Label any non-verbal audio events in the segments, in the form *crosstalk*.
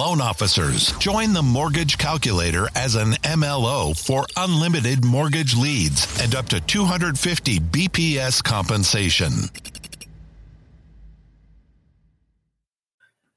Loan officers, join the mortgage calculator as an MLO for unlimited mortgage leads and up to 250 BPS compensation.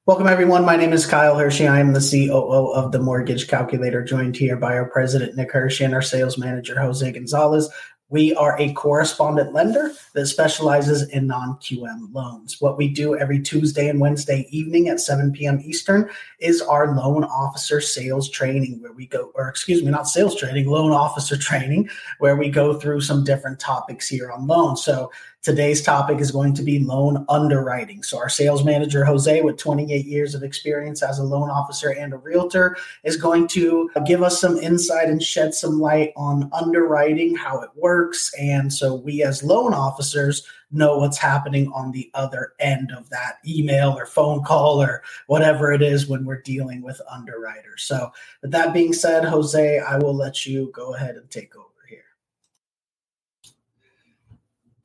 Welcome, everyone. My name is Kyle Hershey. I am the COO of the Mortgage Calculator, joined here by our president, Nick Hershey, and our sales manager, Jose Gonzalez. We are a correspondent lender that specializes in non QM loans. What we do every Tuesday and Wednesday evening at 7 p.m. Eastern is our loan officer sales training, where we go, or excuse me, not sales training, loan officer *laughs* training, where we go through some different topics here on loans. So Today's topic is going to be loan underwriting. So, our sales manager, Jose, with 28 years of experience as a loan officer and a realtor, is going to give us some insight and shed some light on underwriting, how it works. And so, we as loan officers know what's happening on the other end of that email or phone call or whatever it is when we're dealing with underwriters. So, with that being said, Jose, I will let you go ahead and take over.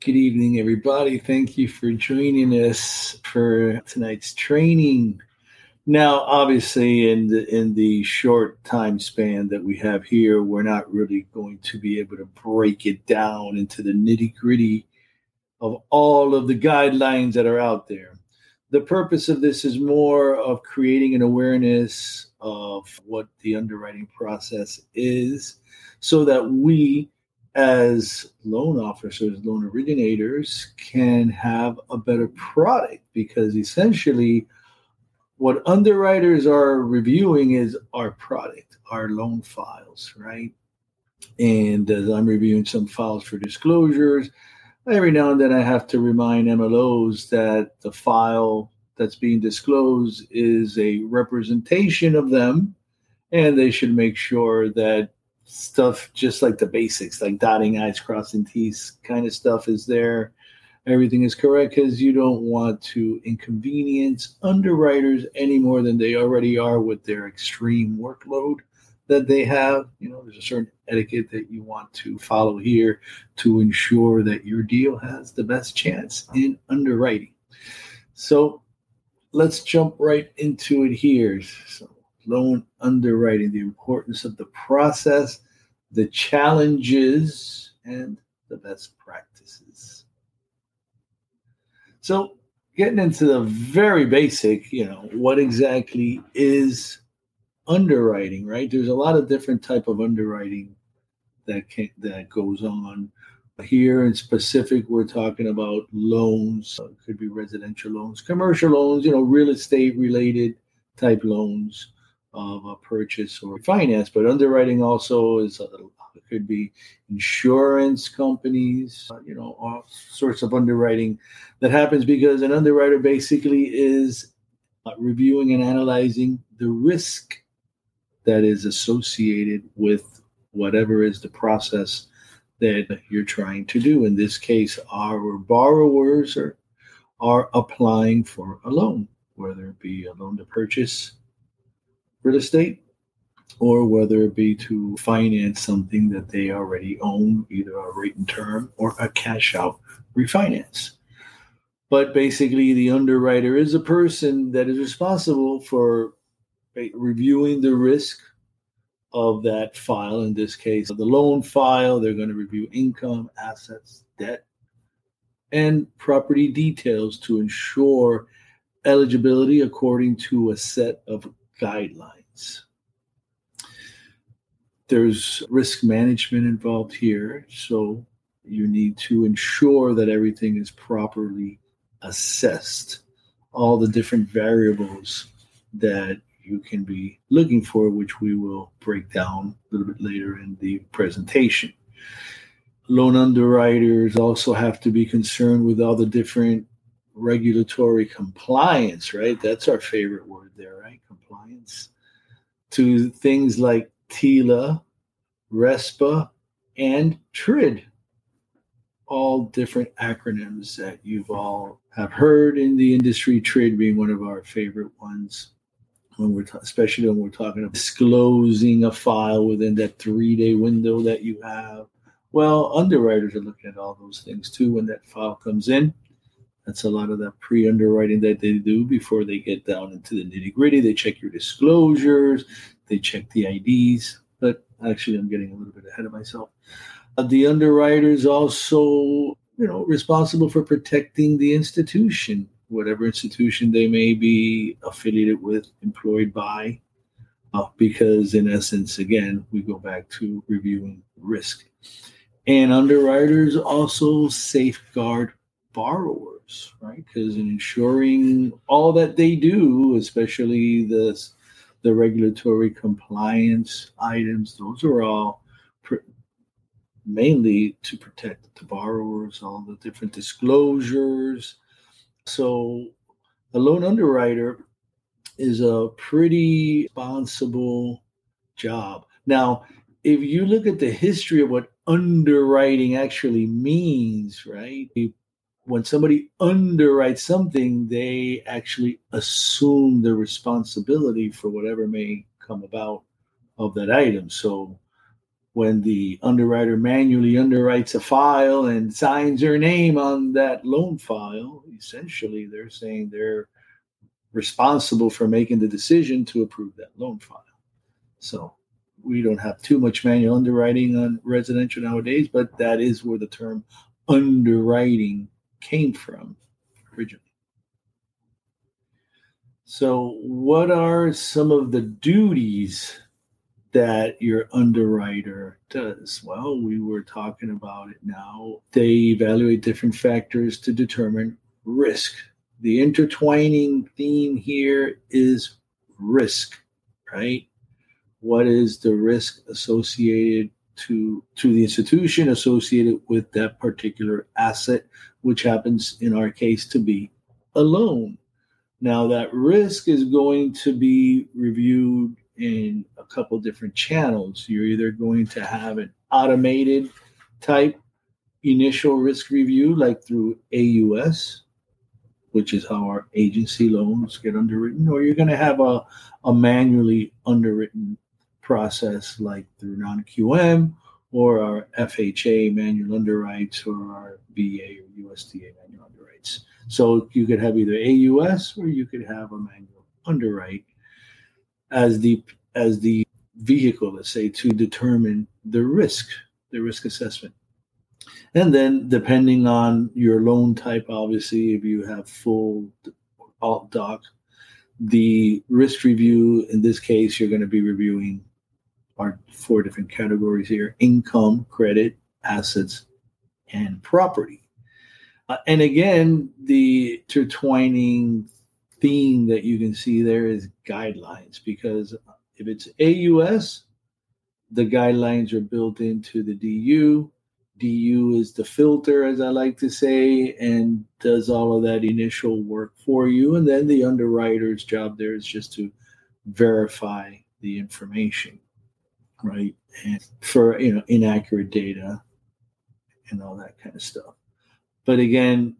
Good evening, everybody. Thank you for joining us for tonight's training. Now, obviously, in the in the short time span that we have here, we're not really going to be able to break it down into the nitty gritty of all of the guidelines that are out there. The purpose of this is more of creating an awareness of what the underwriting process is, so that we as loan officers, loan originators can have a better product because essentially what underwriters are reviewing is our product, our loan files, right? And as I'm reviewing some files for disclosures, every now and then I have to remind MLOs that the file that's being disclosed is a representation of them and they should make sure that stuff just like the basics, like dotting I's, crossing T's kind of stuff is there. Everything is correct because you don't want to inconvenience underwriters any more than they already are with their extreme workload that they have. You know, there's a certain etiquette that you want to follow here to ensure that your deal has the best chance in underwriting. So let's jump right into it here. So loan underwriting, the importance of the process, the challenges, and the best practices. So, getting into the very basic, you know, what exactly is underwriting, right? There's a lot of different type of underwriting that can, that goes on. Here in specific, we're talking about loans. it could be residential loans, commercial loans, you know, real estate related type loans of a purchase or finance, but underwriting also is it could be insurance companies, uh, you know, all sorts of underwriting that happens because an underwriter basically is uh, reviewing and analyzing the risk that is associated with whatever is the process that you're trying to do. In this case, our borrowers are, are applying for a loan, whether it be a loan to purchase real estate or whether it be to finance something that they already own, either a rate and term or a cash out refinance. But basically, the underwriter is a person that is responsible for reviewing the risk of that file. In this case, the loan file, they're going to review income, assets, debt, and property details to ensure eligibility according to a set of guidelines. There's risk management involved here, so you need to ensure that everything is properly assessed, all the different variables that you can be looking for, which we will break down a little bit later in the presentation. Loan underwriters also have to be concerned with all the different regulatory compliance, right? That's our favorite word there, right? To things like TILA, RESPA, and TRID. All different acronyms that you've all have heard in the industry. TRID being one of our favorite ones when we're especially when we're talking about disclosing a file within that three day window that you have. Well, underwriters are looking at all those things too when that file comes in That's a lot of that pre underwriting that they do before they get down into the nitty gritty. They check your disclosures, they check the IDs. But actually, I'm getting a little bit ahead of myself. Uh, the underwriters also, you know, responsible for protecting the institution, whatever institution they may be affiliated with, employed by, uh, because in essence, again, we go back to reviewing risk. And underwriters also safeguard borrowers right? Because in ensuring all that they do, especially the the regulatory compliance items, those are all pr- mainly to protect the borrowers, all the different disclosures. So, a loan underwriter is a pretty responsible job. Now, if you look at the history of what underwriting actually means, right? When somebody underwrites something, they actually assume the responsibility for whatever may come about of that item. So when the underwriter manually underwrites a file and signs their name on that loan file, essentially they're saying they're responsible for making the decision to approve that loan file. So we don't have too much manual underwriting on residential nowadays, but that is where the term underwriting came from originally. So, what are some of the duties that your underwriter does? Well, we were talking about it now. They evaluate different factors to determine risk. The intertwining theme here is risk, right? What is the risk associated to to the institution associated with that particular asset, which happens in our case to be a loan. Now that risk is going to be reviewed in a couple different channels. You're either going to have an automated type initial risk review, like through AUS, which is how our agency loans get underwritten, or you're going to have a, a manually underwritten process like through non-QM or our FHA manual underwrites or our VA or USDA manual underwrites. So you could have either AUS or you could have a manual underwrite as the as the vehicle, let's say, to determine the risk, the risk assessment. And then depending on your loan type, obviously, if you have full alt doc, the risk review in this case, you're going to be reviewing are four different categories here income, credit, assets, and property. Uh, and again, the intertwining theme that you can see there is guidelines because if it's AUS, the guidelines are built into the DU. DU is the filter, as I like to say, and does all of that initial work for you. And then the underwriter's job there is just to verify the information right? And for you know inaccurate data and all that kind of stuff. But again,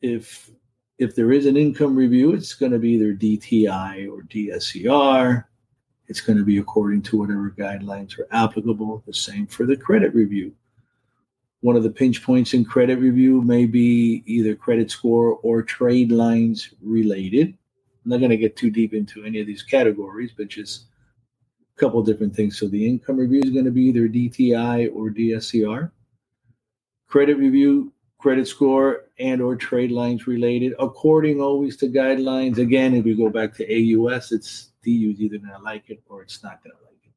if if there is an income review, it's going to be either DTI or DSCR. It's going to be according to whatever guidelines are applicable. The same for the credit review. One of the pinch points in credit review may be either credit score or trade lines related. I'm not going to get too deep into any of these categories, but just couple different things. So the income review is going to be either DTI or DSCR. Credit review, credit score, and or trade lines related, according always to guidelines. Again, if you go back to AUS, it's DU is either going to like it or it's not going to like it.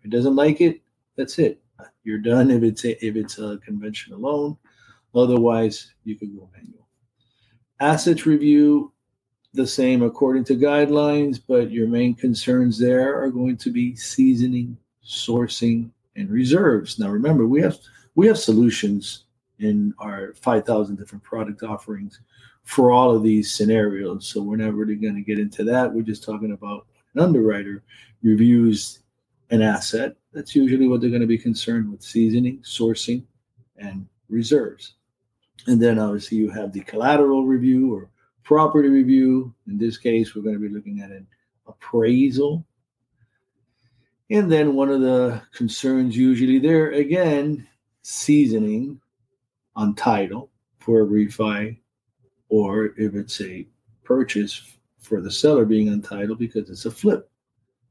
If it doesn't like it, that's it. You're done if it's a, if it's a conventional loan. Otherwise, you can go manual. Assets review the same according to guidelines, but your main concerns there are going to be seasoning, sourcing, and reserves. Now remember, we have we have solutions in our 5,000 different product offerings for all of these scenarios. So we're not really going to get into that. We're just talking about an underwriter reviews an asset. That's usually what they're going to be concerned with seasoning, sourcing, and reserves. And then obviously you have the collateral review or property review. In this case, we're going to be looking at an appraisal. And then one of the concerns usually there, again, seasoning on title for a refi or if it's a purchase for the seller being untitled because it's a flip.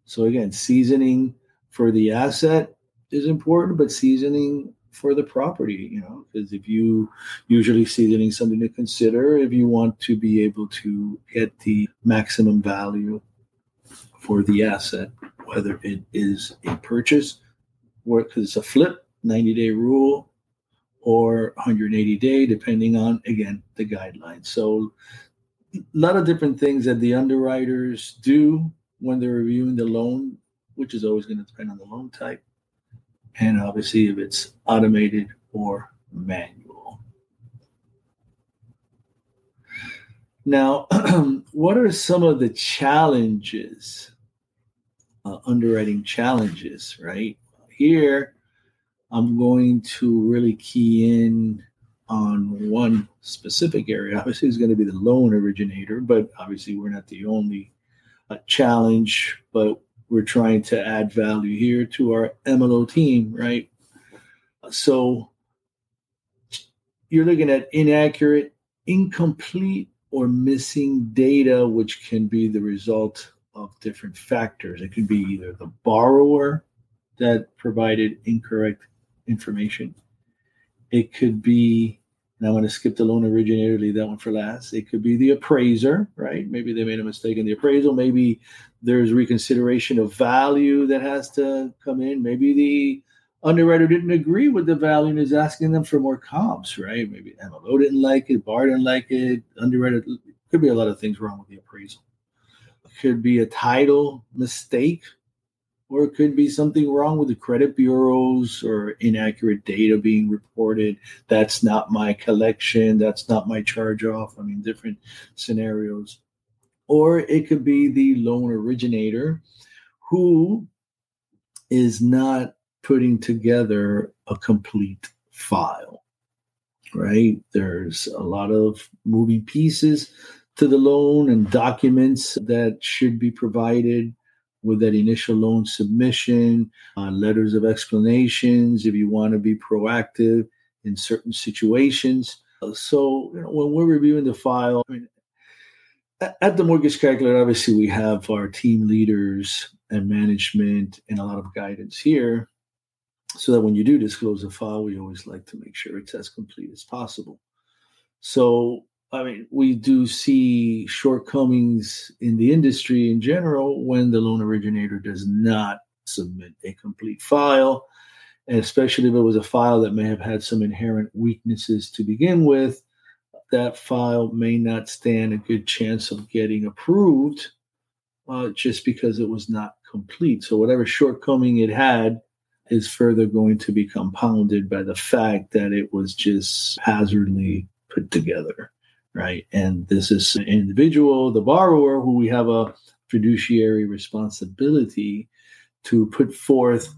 So again, seasoning for the asset is important, but seasoning for the property, you know, because if you usually seasoning something to consider if you want to be able to get the maximum value for the asset, whether it is a purchase or because it's a flip, 90 day rule, or 180 day, depending on again the guidelines. So a lot of different things that the underwriters do when they're reviewing the loan, which is always going to depend on the loan type, and obviously if it's automated or manual. Now, *clears throat* what are some of the challenges, uh, underwriting challenges, right? Here, I'm going to really key in on one specific area. Obviously, it's going to be the loan originator, but obviously, we're not the only uh, challenge, but we're trying to add value here to our MLO team, right? So you're looking at inaccurate, incomplete, or missing data, which can be the result of different factors. It could be either the borrower that provided incorrect information, it could be and I'm going to skip the loan originator, leave that one for last. It could be the appraiser, right? Maybe they made a mistake in the appraisal. Maybe there's reconsideration of value that has to come in. Maybe the underwriter didn't agree with the value and is asking them for more comps, right? Maybe MLO didn't like it, Bar didn't like it, underwriter. Could be a lot of things wrong with the appraisal. Could be a title mistake or it could be something wrong with the credit bureaus or inaccurate data being reported. That's not my collection. That's not my charge off. I mean, different scenarios. Or it could be the loan originator who is not putting together a complete file, right? There's a lot of moving pieces to the loan and documents that should be provided with that initial loan submission, uh, letters of explanations if you want to be proactive in certain situations. Uh, so, you know, when we're reviewing the file, I mean, at the mortgage calculator, obviously we have our team leaders and management and a lot of guidance here. So that when you do disclose a file, we always like to make sure it's as complete as possible. So I mean, we do see shortcomings in the industry in general when the loan originator does not submit a complete file, especially if it was a file that may have had some inherent weaknesses to begin with. That file may not stand a good chance of getting approved uh, just because it was not complete. So, whatever shortcoming it had is further going to be compounded by the fact that it was just hazardly put together right? And this is an individual, the borrower, who we have a fiduciary responsibility to put forth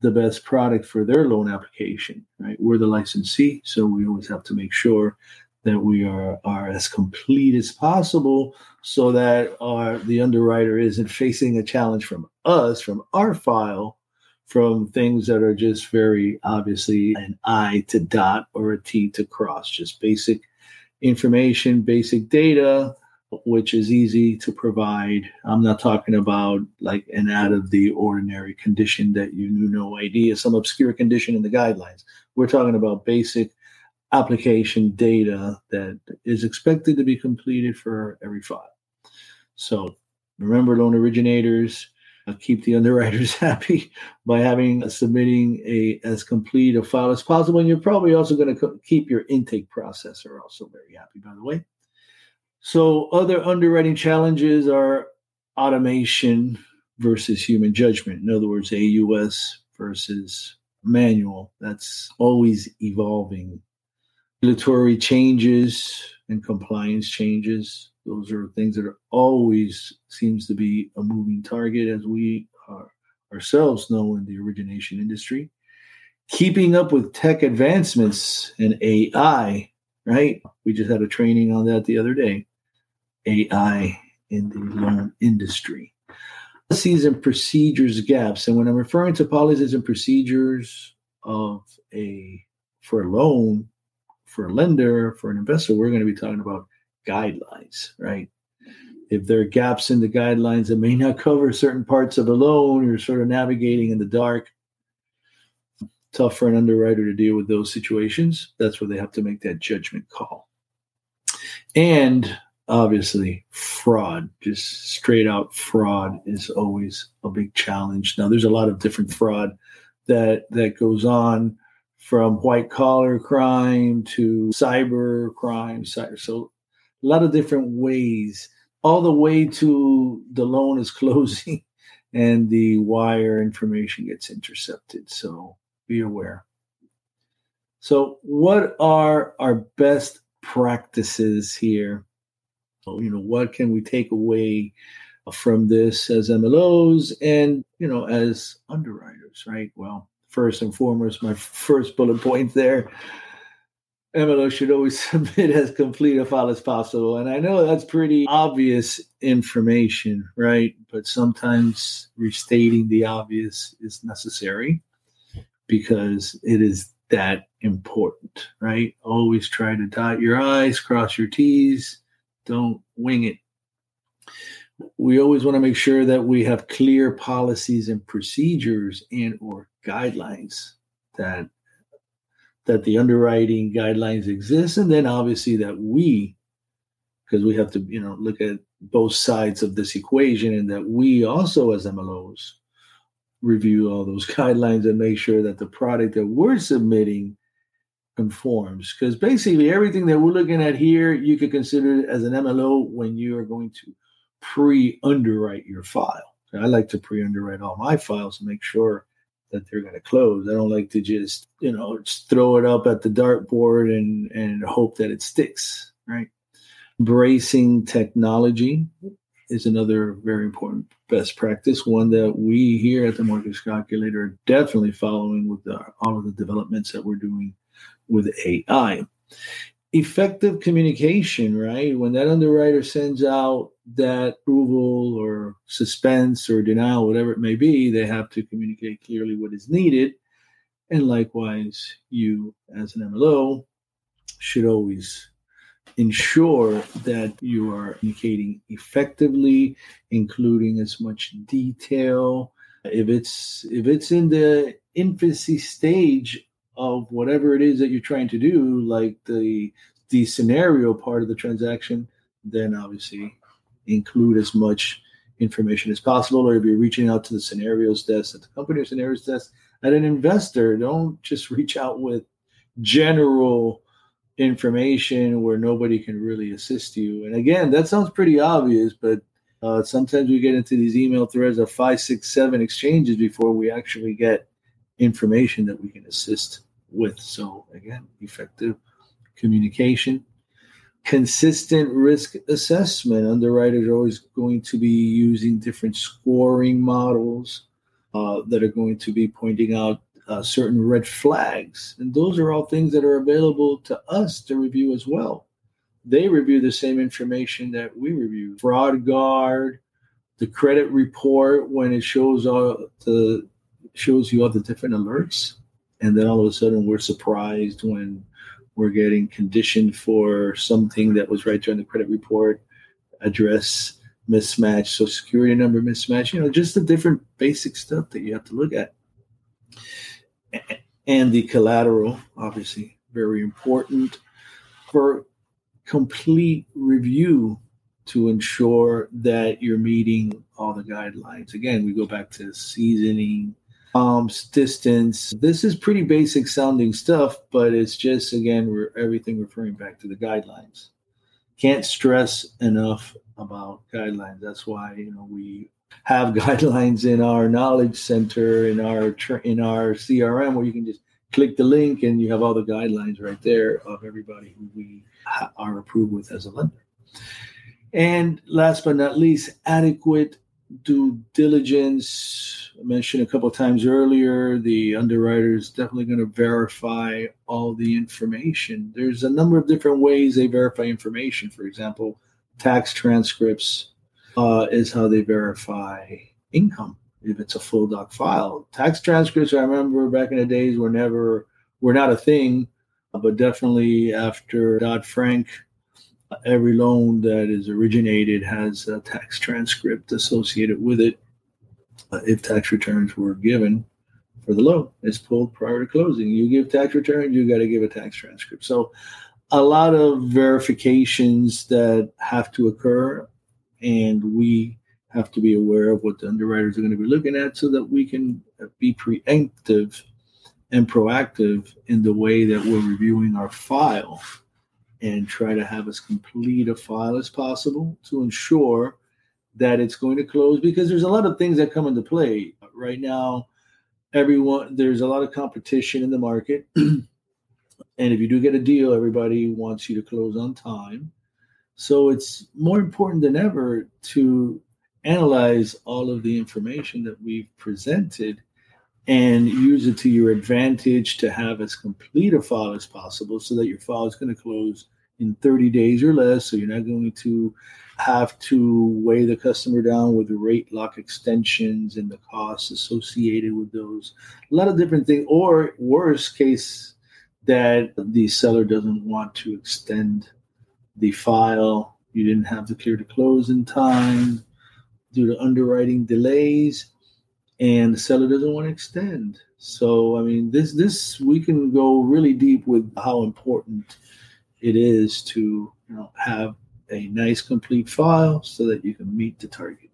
the best product for their loan application, right? We're the licensee, so we always have to make sure that we are, are as complete as possible so that our the underwriter isn't facing a challenge from us, from our file, from things that are just very obviously an I to dot or a T to cross, just basic information, basic data, which is easy to provide. I'm not talking about like an out of the ordinary condition that you knew no idea, some obscure condition in the guidelines. We're talking about basic application data that is expected to be completed for every file. So remember, loan originators, keep the underwriters *laughs* happy by having uh, submitting a as complete a file as possible. And you're probably also going to co- keep your intake processor also very happy, by the way. So other underwriting challenges are automation versus human judgment. In other words, AUS versus manual. That's always evolving. Regulatory changes and compliance changes those are things that are always seems to be a moving target, as we are ourselves know in the origination industry. Keeping up with tech advancements and AI, right? We just had a training on that the other day. AI in the loan industry. Policies and procedures gaps. And when I'm referring to policies and procedures of a for a loan, for a lender, for an investor, we're going to be talking about guidelines, right? If there are gaps in the guidelines that may not cover certain parts of a loan, you're sort of navigating in the dark. Tough for an underwriter to deal with those situations. That's where they have to make that judgment call. And obviously, fraud, just straight out fraud, is always a big challenge. Now, there's a lot of different fraud that that goes on from white collar crime to cyber crime. So a lot of different ways, all the way to the loan is *laughs* closing and the wire information gets intercepted. So be aware. So, what are our best practices here? Oh, you know, what can we take away from this as MLOs and, you know, as underwriters, right? Well, first and foremost, my *laughs* first bullet point there MLO should always *laughs* submit as complete a file as possible. And I know that's pretty obvious information, right? But sometimes restating the obvious is necessary because it is that important, right? Always try to dot your I's, cross your T's, don't wing it. We always want to make sure that we have clear policies and procedures and or guidelines that that the underwriting guidelines exist, and then obviously that we, because we have to, you know, look at both sides of this equation, and that we also as MLOs review all those *laughs* guidelines and make sure that the product that we're submitting conforms. Because basically everything that we're looking at here, you could consider it as an MLO when you are going to pre-underwrite your file. I like to pre-underwrite all my files to make sure that they're going to close. I don't like to just, you know, just throw it up at the dartboard and and hope that it sticks, right? Bracing technology is another very important best practice, one that we here at the Mortgage Calculator are definitely following with the, all of the developments that we're doing with AI effective communication, right? When that underwriter sends out that approval or suspense or denial, whatever it may be, they have to communicate clearly what is needed. And likewise, you as an MLO should always ensure that you are communicating effectively, including as much detail. If it's if it's in the infancy stage of whatever it is that you're trying to do, like the the scenario part of the transaction, then obviously include as much information as possible. Or if you're reaching out to the scenarios desk at the company or scenarios desk at an investor, don't just *laughs* reach out with general information where nobody can really assist you. And again, that sounds pretty obvious, but uh, sometimes we get into these email threads of five, six, seven exchanges before we actually get information that we can assist with. So again, effective communication, consistent risk assessment. Underwriters are always going to be using different scoring models uh, that are going to be pointing out uh, certain red flags. And those are all things that are available to us to review as well. They review the same information that we review. Fraud guard, the credit report when it shows all the shows you all the different alerts and then all of a sudden we're surprised when we're getting conditioned for something that was right there in the credit report address mismatch social security number mismatch you know just the different basic stuff that you have to look at. And the collateral obviously very important for complete review to ensure that you're meeting all the guidelines. Again we go back to seasoning um, distance. This is pretty basic sounding stuff, but it's just again re- everything referring back to the guidelines. Can't stress enough about guidelines. That's why you know we have *laughs* guidelines in our knowledge center in our in our CRM where you can just click the link and you have all the guidelines right there of everybody who we are approved with as a lender. And last but not least, adequate due diligence. I mentioned a couple times earlier, the underwriter is definitely going to verify all the information. There's a number of different ways they verify information. For example, tax transcripts uh, is how they verify income if it's a full doc file. Tax transcripts, I remember back in the days, were never were not a thing, but definitely after Dodd Frank every loan that is originated has a tax transcript associated with it. Uh, if tax returns were given for the loan, it's pulled prior to closing. You give tax returns, you got to give a tax transcript. So, a lot of verifications that have to occur, and we have to be aware of what the underwriters are going to be looking at so that we can be preemptive and proactive in the way that we're reviewing our file and try to have as complete a file as possible to ensure that it's going to close because there's a lot of things that come into play. Right now everyone there's a lot of competition in the market. *clears throat* And if you do get a deal everybody wants you to close on time. So it's more important than ever to analyze all of the information that we've presented and use it to your advantage to have as complete a file as possible so that your file is going to close in 30 days or less. So you're not going to have to weigh the customer down with rate lock extensions and the costs associated with those. A lot of different things, or worst case, that the seller doesn't want to extend the file. You didn't have the clear to close in time due to underwriting delays and the seller doesn't want to extend. So I mean, this this we can go really deep with how important it is to you know have a nice complete file so that you can meet the target.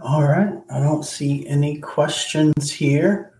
All right, I don't see any questions here.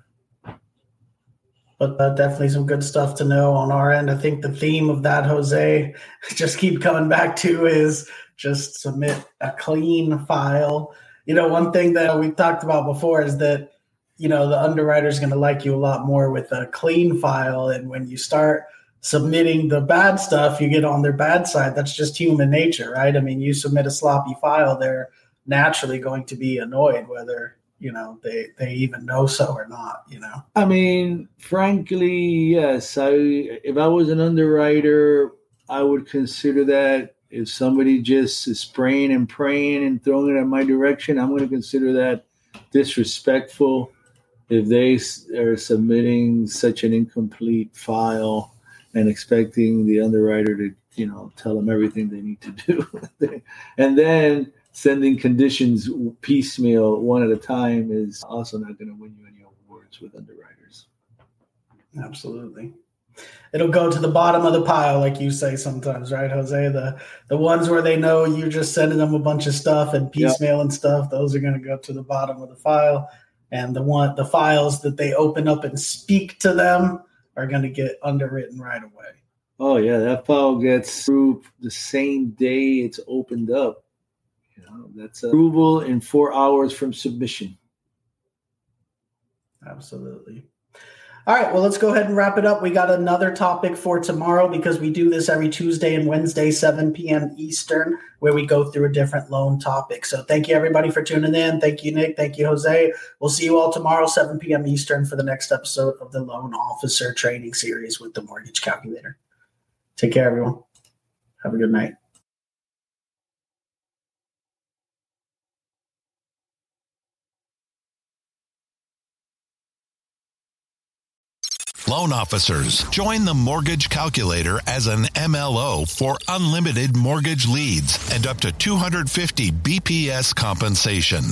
But uh, definitely some good stuff to know on our end. I think the theme of that, Jose, *laughs* just keep coming back to is just submit a clean file. You know, one thing that we've talked about before is that, you know, the underwriter is going to like you a lot more with a clean file. And when you start submitting the bad stuff, you get on their bad side. That's just human nature, right? I mean, you submit a sloppy file, they're naturally going to be annoyed, whether you know they they even know so or not you know i mean frankly yes i if i was an underwriter i would consider that if somebody just is spraying and praying and throwing it in my direction, I'm going to consider that disrespectful. If they are submitting such an incomplete file and expecting the underwriter to, you know, tell them everything they need to do, *laughs* and then sending conditions piecemeal one at a time is also not going to win you any awards with underwriters. Absolutely it'll go to the bottom of the pile, like you say sometimes, right, Jose? The the ones where they know you're just sending them a bunch of stuff and piecemeal and stuff, those are going to go to the bottom of the file, and the one the files that they open up and speak to them are going to get underwritten right away. Oh yeah, that file gets approved the same day it's opened up. You know, that's approval in four hours from submission. Absolutely. All right, well, let's go ahead and wrap it up. We got another topic for tomorrow because we do this every Tuesday and Wednesday, 7 p.m. Eastern, where we go through a different loan topic. So thank you, everybody, for tuning in. Thank you, Nick. Thank you, Jose. We'll see you all tomorrow, 7 p.m. Eastern, for the next episode of the Loan Officer Training Series with the Mortgage Calculator. Take care, everyone. Have a good night. Loan officers, join the Mortgage Calculator as an MLO for unlimited mortgage leads and up to 250 BPS compensation.